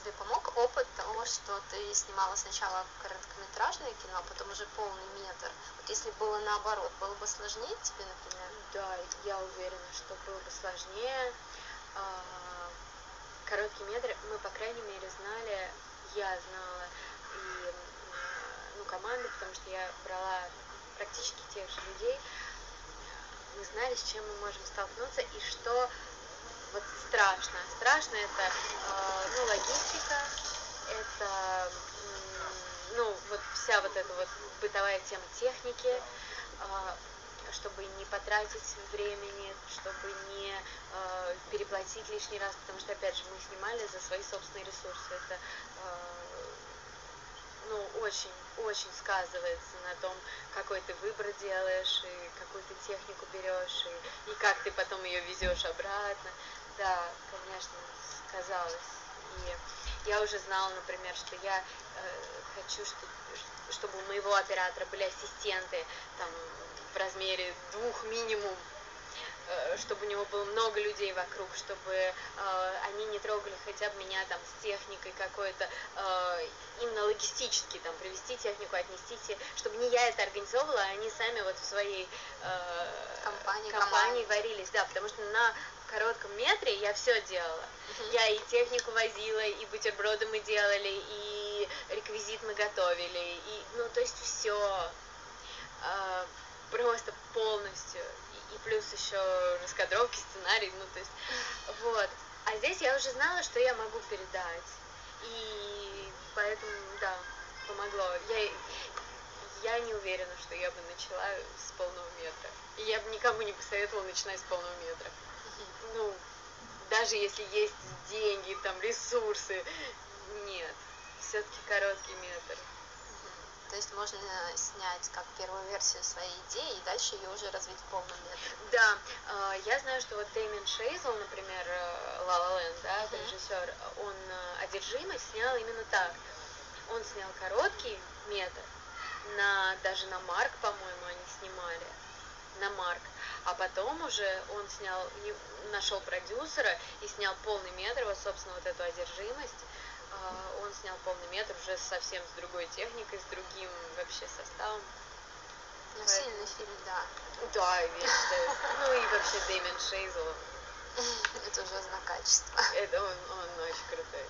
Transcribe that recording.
тебе помог опыт того, что ты снимала сначала короткометражное кино, а потом уже полный метр? Вот если было наоборот, было бы сложнее тебе, например? Да, я уверена, что было бы сложнее. А, короткий метр мы, по крайней мере, знали, я знала и ну, команду, потому что я брала практически тех же людей, мы знали, с чем мы можем столкнуться и что вот страшно. Страшно это э, ну, логистика, это ну, вот вся вот эта вот бытовая тема техники, э, чтобы не потратить времени, чтобы не э, переплатить лишний раз, потому что, опять же, мы снимали за свои собственные ресурсы. Это э, ну, очень, очень сказывается на том, какой ты выбор делаешь, и какую ты технику берешь, и, и как ты потом ее везешь обратно. Да, конечно, сказалось. И я уже знала, например, что я э, хочу, что, чтобы у моего оператора были ассистенты там, в размере двух минимум, Э, чтобы у него было много людей вокруг, чтобы э, они не трогали хотя бы меня там с техникой какой-то, э, именно логистически там привести технику, отнести, чтобы не я это организовывала, а они сами вот в своей э, компании, компании варились, да, потому что на коротком метре я все делала. Uh-huh. Я и технику возила, и бутерброды мы делали, и реквизит мы готовили, и, ну, то есть все. Э, просто полностью. И, и плюс еще раскадровки, сценарий, ну то есть, вот. А здесь я уже знала, что я могу передать. И поэтому, да, помогло. Я, я не уверена, что я бы начала с полного метра. И я бы никому не посоветовала начинать с полного метра. Ну, даже если есть деньги, там, ресурсы, нет. Все-таки короткий метр. То есть можно снять как первую версию своей идеи и дальше ее уже развить в полном метре. Да, а, я знаю, что вот Дэмин Шейзл, например, La La Land, да, uh-huh. режиссер, он э, «Одержимость» снял именно так. Он снял короткий метр, на, даже на Марк, по-моему, они снимали, на Марк. А потом уже он снял, нашел продюсера и снял полный метр, вот, собственно, вот эту одержимость. А, он снял полный метр уже совсем с другой техникой, с другим вообще составом. Ну, Поэтому... сильный фильм, да. Да, я считаю. Ну и вообще Дэмин Шейзел. Это уже знак качества. Это он, он очень крутой.